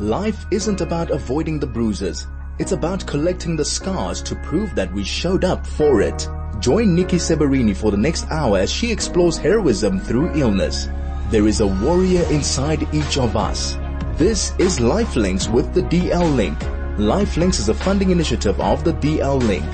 Life isn't about avoiding the bruises. It's about collecting the scars to prove that we showed up for it. Join Nikki Seberini for the next hour as she explores heroism through illness. There is a warrior inside each of us. This is Lifelinks with the DL Link. Lifelinks is a funding initiative of the DL Link.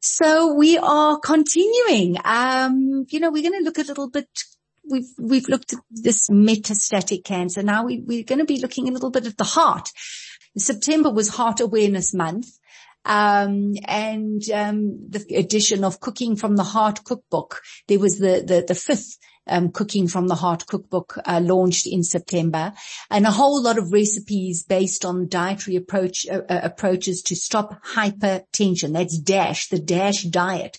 So we are continuing. Um, you know, we're going to look a little bit we've we've looked at this metastatic cancer. Now we, we're going to be looking a little bit at the heart. September was Heart Awareness Month. Um, and um, the edition of Cooking from the Heart cookbook. There was the the, the fifth um, Cooking from the Heart cookbook uh, launched in September, and a whole lot of recipes based on dietary approach uh, uh approaches to stop hypertension. That's DASH, the DASH diet.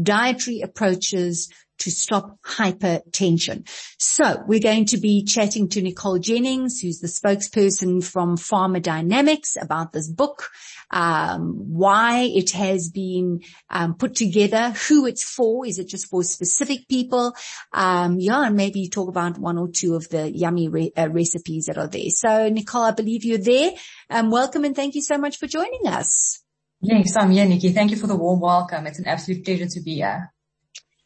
Dietary approaches to stop hypertension. So we're going to be chatting to Nicole Jennings, who's the spokesperson from Pharma Dynamics about this book, um, why it has been um, put together, who it's for. Is it just for specific people? Um, yeah, and maybe talk about one or two of the yummy re- uh, recipes that are there. So Nicole, I believe you're there. Um, welcome and thank you so much for joining us. Yes, I'm here, Nikki. Thank you for the warm welcome. It's an absolute pleasure to be here.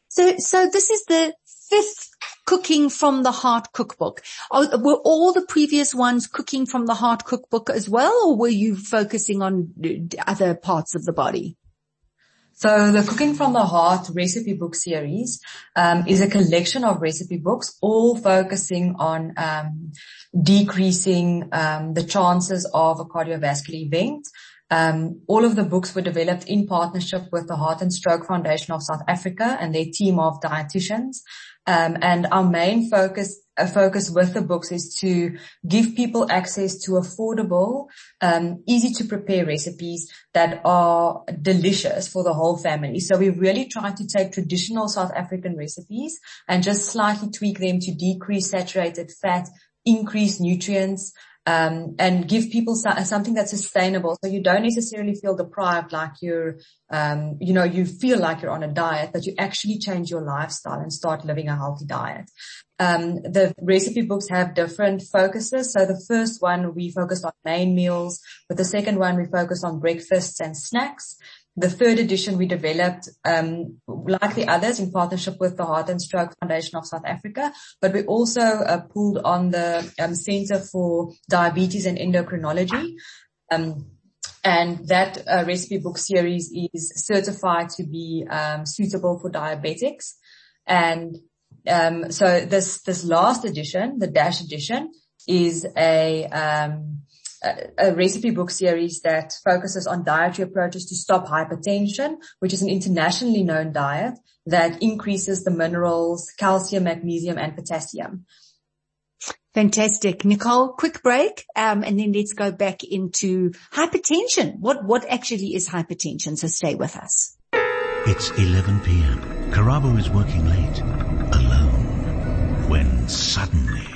So, so this is the fifth cooking from the heart cookbook. were all the previous ones cooking from the heart cookbook as well, or were you focusing on other parts of the body? So the Cooking from the Heart recipe book series um, is a collection of recipe books, all focusing on um, decreasing um, the chances of a cardiovascular event um, all of the books were developed in partnership with the Heart and Stroke Foundation of South Africa and their team of dietitians. Um, and our main focus uh, focus with the books is to give people access to affordable, um, easy to prepare recipes that are delicious for the whole family. So we really try to take traditional South African recipes and just slightly tweak them to decrease saturated fat, increase nutrients, um, and give people so- something that's sustainable. So you don't necessarily feel deprived like you're, um, you know, you feel like you're on a diet, but you actually change your lifestyle and start living a healthy diet. Um, the recipe books have different focuses. So the first one we focused on main meals, but the second one we focused on breakfasts and snacks. The third edition we developed, um, like the others, in partnership with the Heart and Stroke Foundation of South Africa, but we also uh, pulled on the um, Center for Diabetes and Endocrinology. Um, and that uh, recipe book series is certified to be um, suitable for diabetics. And um, so this this last edition, the Dash edition, is a um, a, recipe book series that focuses on dietary approaches to stop hypertension, which is an internationally known diet that increases the minerals, calcium, magnesium, and potassium. Fantastic. Nicole, quick break, um, and then let's go back into hypertension. What, what actually is hypertension? So stay with us. It's 11 p.m. Karabo is working late, alone, when suddenly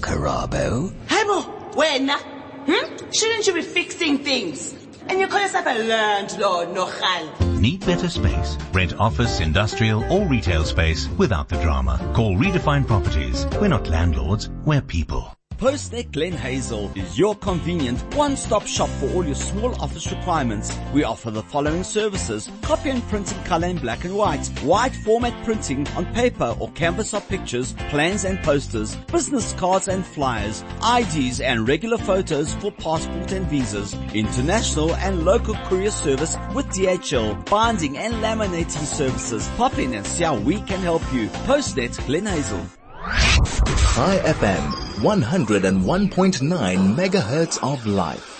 Karabo. Hebo, wena. Hmm? Shouldn't you be fixing things? And you call yourself a landlord, Nochal. Need better space? Rent office, industrial or retail space without the drama. Call Redefined Properties. We're not landlords, we're people. Postnet Glen Hazel is your convenient one-stop shop for all your small office requirements. We offer the following services. Copy and print in color and black and white. White format printing on paper or canvas of pictures, plans and posters, business cards and flyers, IDs and regular photos for passport and visas. International and local courier service with DHL, binding and laminating services. Pop in and see how we can help you. Postnet Glen Hazel. Chai FM, 101.9 megahertz of life.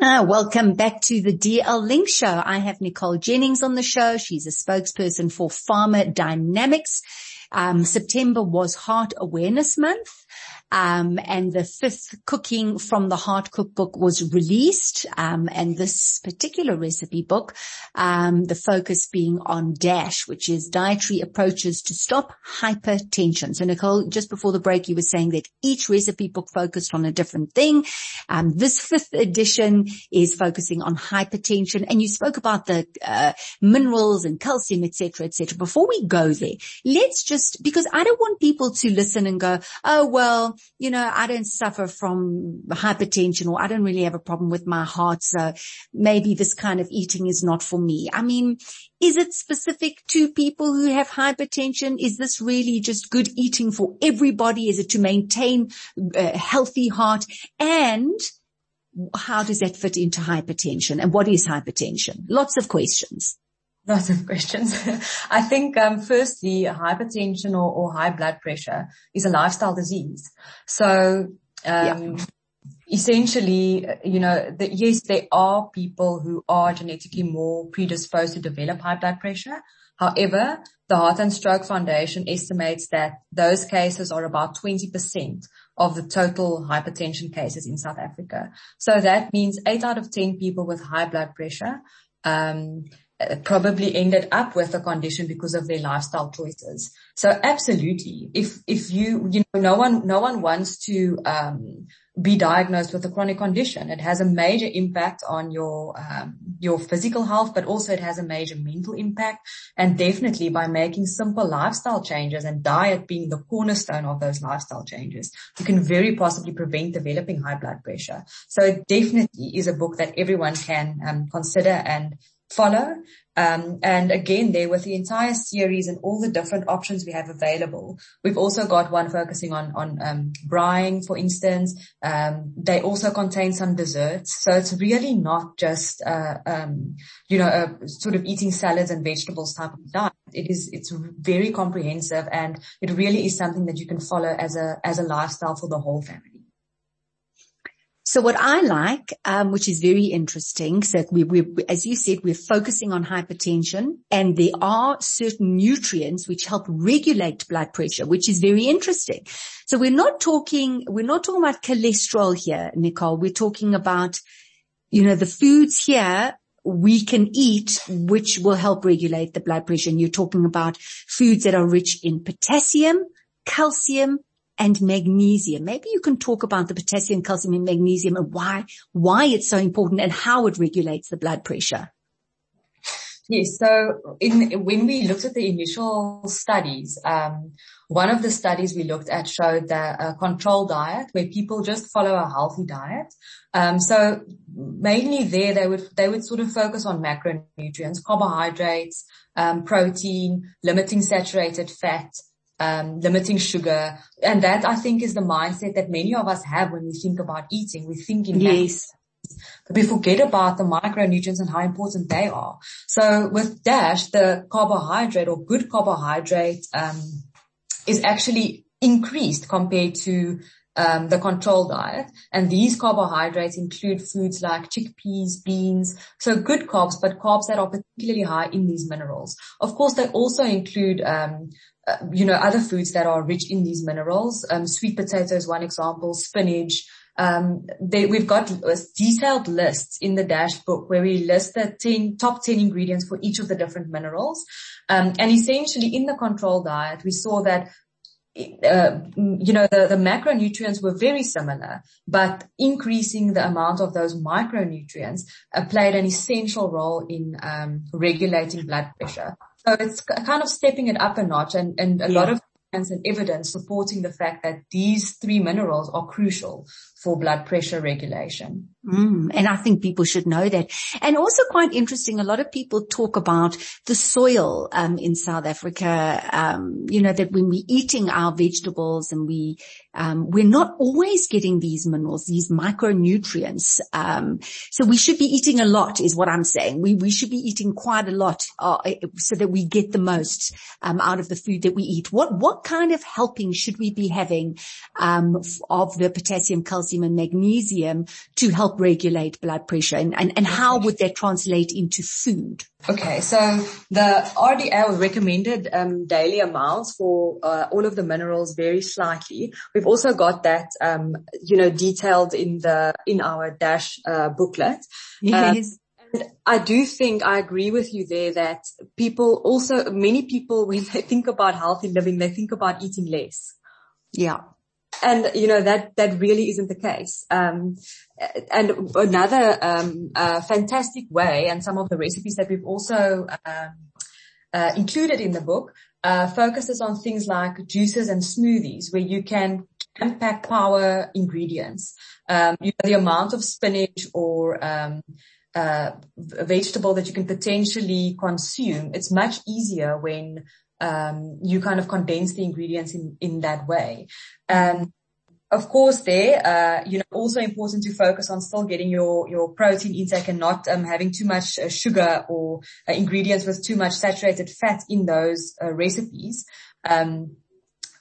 Uh, welcome back to the DL Link show. I have Nicole Jennings on the show. She's a spokesperson for Pharma Dynamics. Um, September was Heart Awareness Month. Um, and the fifth cooking from the heart cookbook was released. Um, and this particular recipe book, um, the focus being on DASH, which is dietary approaches to stop hypertension. So Nicole, just before the break, you were saying that each recipe book focused on a different thing. Um, this fifth edition is focusing on hypertension and you spoke about the, uh, minerals and calcium, etc., etc. Before we go there, let's just, because I don't want people to listen and go, oh, well, you know, I don't suffer from hypertension or I don't really have a problem with my heart. So maybe this kind of eating is not for me. I mean, is it specific to people who have hypertension? Is this really just good eating for everybody? Is it to maintain a healthy heart? And how does that fit into hypertension and what is hypertension? Lots of questions. Lots of questions. I think, um, firstly, hypertension or, or, high blood pressure is a lifestyle disease. So, um, yeah. essentially, you know, the, yes, there are people who are genetically more predisposed to develop high blood pressure. However, the Heart and Stroke Foundation estimates that those cases are about 20% of the total hypertension cases in South Africa. So that means eight out of 10 people with high blood pressure, um, probably ended up with a condition because of their lifestyle choices. So absolutely, if if you you know no one no one wants to um, be diagnosed with a chronic condition. It has a major impact on your um, your physical health, but also it has a major mental impact. And definitely by making simple lifestyle changes and diet being the cornerstone of those lifestyle changes, you can very possibly prevent developing high blood pressure. So it definitely is a book that everyone can um, consider and follow. Um, and again, there with the entire series and all the different options we have available, we've also got one focusing on on um, braaiing, for instance. Um, they also contain some desserts, so it's really not just uh, um, you know a sort of eating salads and vegetables type of diet. It is it's very comprehensive, and it really is something that you can follow as a as a lifestyle for the whole family. So what I like, um, which is very interesting, so we, we, as you said, we're focusing on hypertension and there are certain nutrients which help regulate blood pressure, which is very interesting. So we're not talking, we're not talking about cholesterol here, Nicole. We're talking about, you know, the foods here we can eat, which will help regulate the blood pressure. And you're talking about foods that are rich in potassium, calcium, and magnesium. Maybe you can talk about the potassium, calcium and magnesium and why, why it's so important and how it regulates the blood pressure. Yes. So in, when we looked at the initial studies, um, one of the studies we looked at showed that a control diet where people just follow a healthy diet. Um, so mainly there they would, they would sort of focus on macronutrients, carbohydrates, um, protein, limiting saturated fat, um, limiting sugar. And that I think is the mindset that many of us have when we think about eating. We think in yes. But we forget about the micronutrients and how important they are. So with DASH, the carbohydrate or good carbohydrate, um, is actually increased compared to um, the control diet. And these carbohydrates include foods like chickpeas, beans, so good carbs, but carbs that are particularly high in these minerals. Of course, they also include um, you know, other foods that are rich in these minerals. Um, sweet potato is one example, spinach. Um, they, we've got detailed lists in the dash book where we list the 10, top 10 ingredients for each of the different minerals. Um, and essentially in the control diet, we saw that uh, you know, the, the macronutrients were very similar, but increasing the amount of those micronutrients uh, played an essential role in um, regulating blood pressure. So it's kind of stepping it up a notch and, and a yeah. lot of science and evidence supporting the fact that these three minerals are crucial for blood pressure regulation. Mm, and I think people should know that. And also quite interesting, a lot of people talk about the soil um, in South Africa, um, you know, that when we're eating our vegetables and we, um, we're not always getting these minerals, these micronutrients. Um, so we should be eating a lot is what I'm saying. We, we should be eating quite a lot uh, so that we get the most um, out of the food that we eat. What, what kind of helping should we be having um, of the potassium, calcium, calcium and magnesium to help regulate blood pressure and, and, and how would that translate into food? Okay, so the RDA recommended um, daily amounts for uh, all of the minerals vary slightly. We've also got that, um, you know, detailed in the in our dash uh, booklet. Yes. Um, I do think I agree with you there that people also, many people when they think about healthy living, they think about eating less. Yeah. And you know, that, that really isn't the case. Um, and another, um, uh, fantastic way and some of the recipes that we've also, um, uh, included in the book, uh, focuses on things like juices and smoothies where you can pack power ingredients. Um, you know, the amount of spinach or, um, uh, vegetable that you can potentially consume, it's much easier when um, you kind of condense the ingredients in, in that way. Um, of course there, uh, you know, also important to focus on still getting your, your protein intake and not, um, having too much uh, sugar or uh, ingredients with too much saturated fat in those uh, recipes. Um,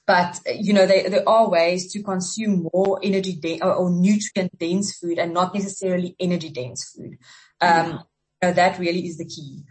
but you know, there, there are ways to consume more energy de- or, or nutrient dense food and not necessarily energy dense food. Um, yeah. that really is the key.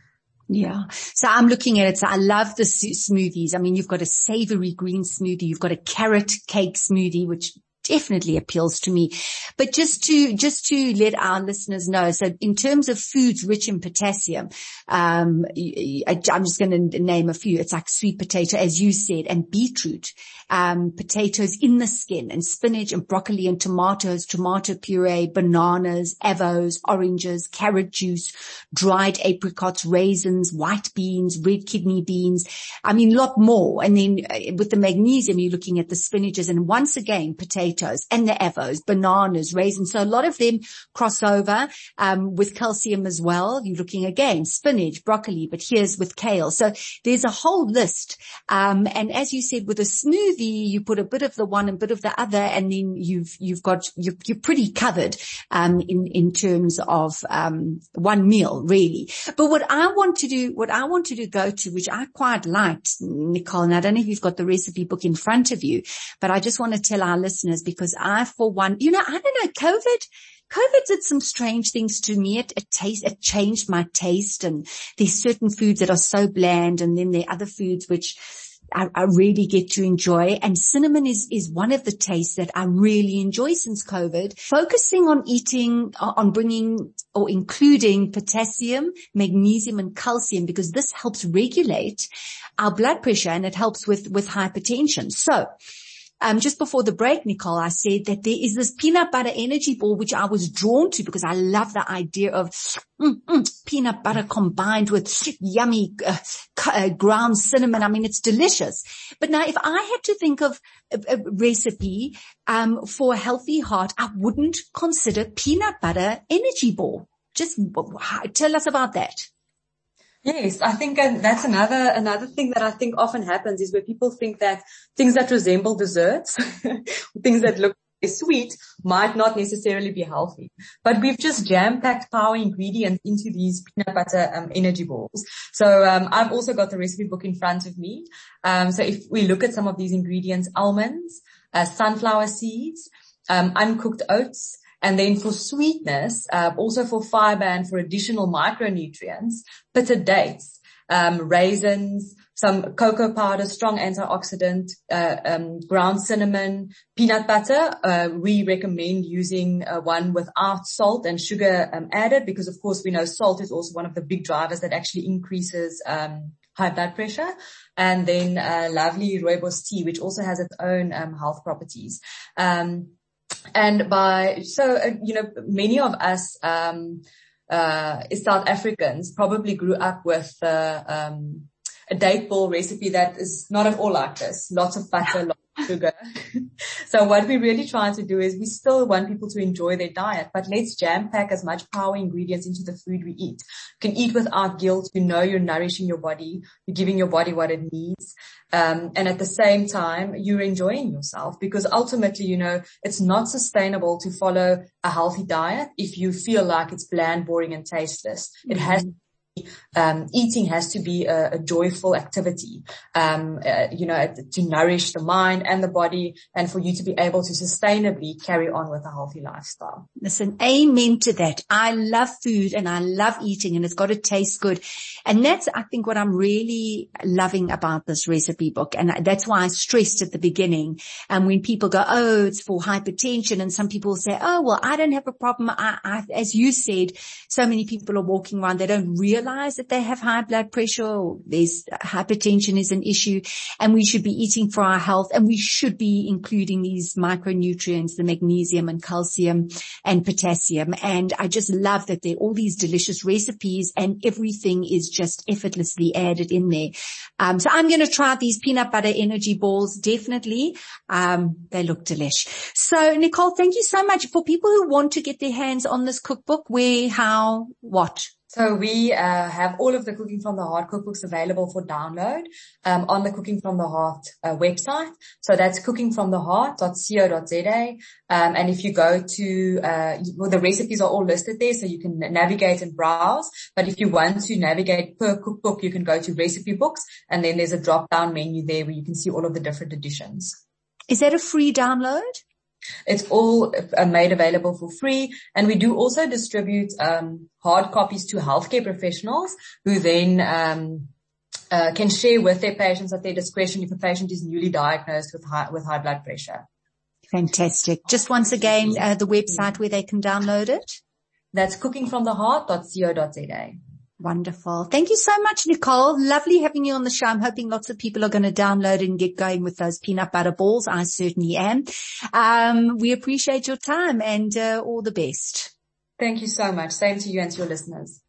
Yeah. So I'm looking at it. So I love the smoothies. I mean, you've got a savory green smoothie. You've got a carrot cake smoothie, which definitely appeals to me. But just to, just to let our listeners know, so in terms of foods rich in potassium, um, I'm just going to name a few. It's like sweet potato, as you said, and beetroot, um, potatoes in the skin and spinach and broccoli and tomatoes, tomato puree, bananas, avos, oranges, carrot juice, dried apricots, raisins, white beans, red kidney beans. I mean, a lot more. And then uh, with the magnesium, you're looking at the spinaches and once again, potatoes and the avos, bananas, raisins. So a lot of them cross over um, with calcium as well. You're looking again, spinach, broccoli, but here's with kale. So there's a whole list. Um, and as you said, with a you put a bit of the one and bit of the other, and then you've you've got you're, you're pretty covered um, in in terms of um, one meal, really. But what I want to do, what I want to do, go to, which I quite liked, Nicole, and I don't know if you've got the recipe book in front of you, but I just want to tell our listeners because I, for one, you know, I don't know, COVID, COVID did some strange things to me. It, it taste, it changed my taste and there's certain foods that are so bland and then there are other foods which I, I, really get to enjoy. And cinnamon is, is one of the tastes that I really enjoy since COVID. Focusing on eating, uh, on bringing or including potassium, magnesium and calcium because this helps regulate our blood pressure and it helps with, with hypertension. So um, just before the break, Nicole, I said that there is this peanut butter energy ball, which I was drawn to because I love the idea of mm, mm, peanut butter combined with yummy uh, uh, ground cinnamon. I mean, it's delicious. But now if I had to think of a, a recipe, um, for a healthy heart, I wouldn't consider peanut butter energy ball. Just tell us about that. Yes, I think that's another, another thing that I think often happens is where people think that things that resemble desserts, things that look sweet might not necessarily be healthy. But we've just jam-packed power ingredients into these peanut butter um, energy balls. So um, I've also got the recipe book in front of me. Um, so if we look at some of these ingredients, almonds, uh, sunflower seeds, um, uncooked oats, and then for sweetness, uh, also for fiber and for additional micronutrients, pitted dates, um, raisins, some cocoa powder, strong antioxidant, uh, um, ground cinnamon, peanut butter. Uh, we recommend using uh, one without salt and sugar um, added because, of course, we know salt is also one of the big drivers that actually increases um, high blood pressure. And then uh, lovely rooibos tea, which also has its own um, health properties. Um, and by so uh, you know many of us um, uh, South Africans probably grew up with uh, um, a date ball recipe that is not at all like this. Lots of butter, sugar. so what we're really try to do is we still want people to enjoy their diet, but let's jam pack as much power ingredients into the food we eat. You can eat without guilt. You know you're nourishing your body. You're giving your body what it needs. Um, and at the same time, you're enjoying yourself because ultimately, you know, it's not sustainable to follow a healthy diet if you feel like it's bland, boring and tasteless. Mm-hmm. It has um, eating has to be a, a joyful activity, um, uh, you know, to nourish the mind and the body and for you to be able to sustainably carry on with a healthy lifestyle. Listen, amen to that. I love food and I love eating and it's got to taste good. And that's, I think what I'm really loving about this recipe book. And that's why I stressed at the beginning. And when people go, Oh, it's for hypertension. And some people say, Oh, well, I don't have a problem. I, I, as you said, so many people are walking around. They don't realize that they have high blood pressure or there's hypertension is an issue and we should be eating for our health and we should be including these micronutrients, the magnesium and calcium and potassium. And I just love that there are all these delicious recipes and everything is just effortlessly added in there. Um, so I'm going to try these peanut butter energy balls. Definitely. Um, they look delish. So Nicole, thank you so much for people who want to get their hands on this cookbook. Where, how, what? So we uh, have all of the Cooking from the Heart cookbooks available for download um, on the Cooking from the Heart uh, website. So that's cookingfromtheheart.co.za. Um, and if you go to, uh, well, the recipes are all listed there, so you can navigate and browse. But if you want to navigate per cookbook, you can go to recipe books, and then there's a drop down menu there where you can see all of the different editions. Is that a free download? It's all uh, made available for free. And we do also distribute um, hard copies to healthcare professionals who then um, uh, can share with their patients at their discretion if a patient is newly diagnosed with high, with high blood pressure. Fantastic. Just once again, uh, the website where they can download it. That's cookingfromtheheart.co.za. Wonderful. Thank you so much, Nicole. Lovely having you on the show. I'm hoping lots of people are going to download and get going with those peanut butter balls. I certainly am. Um, we appreciate your time and uh, all the best. Thank you so much. Same to you and to your listeners.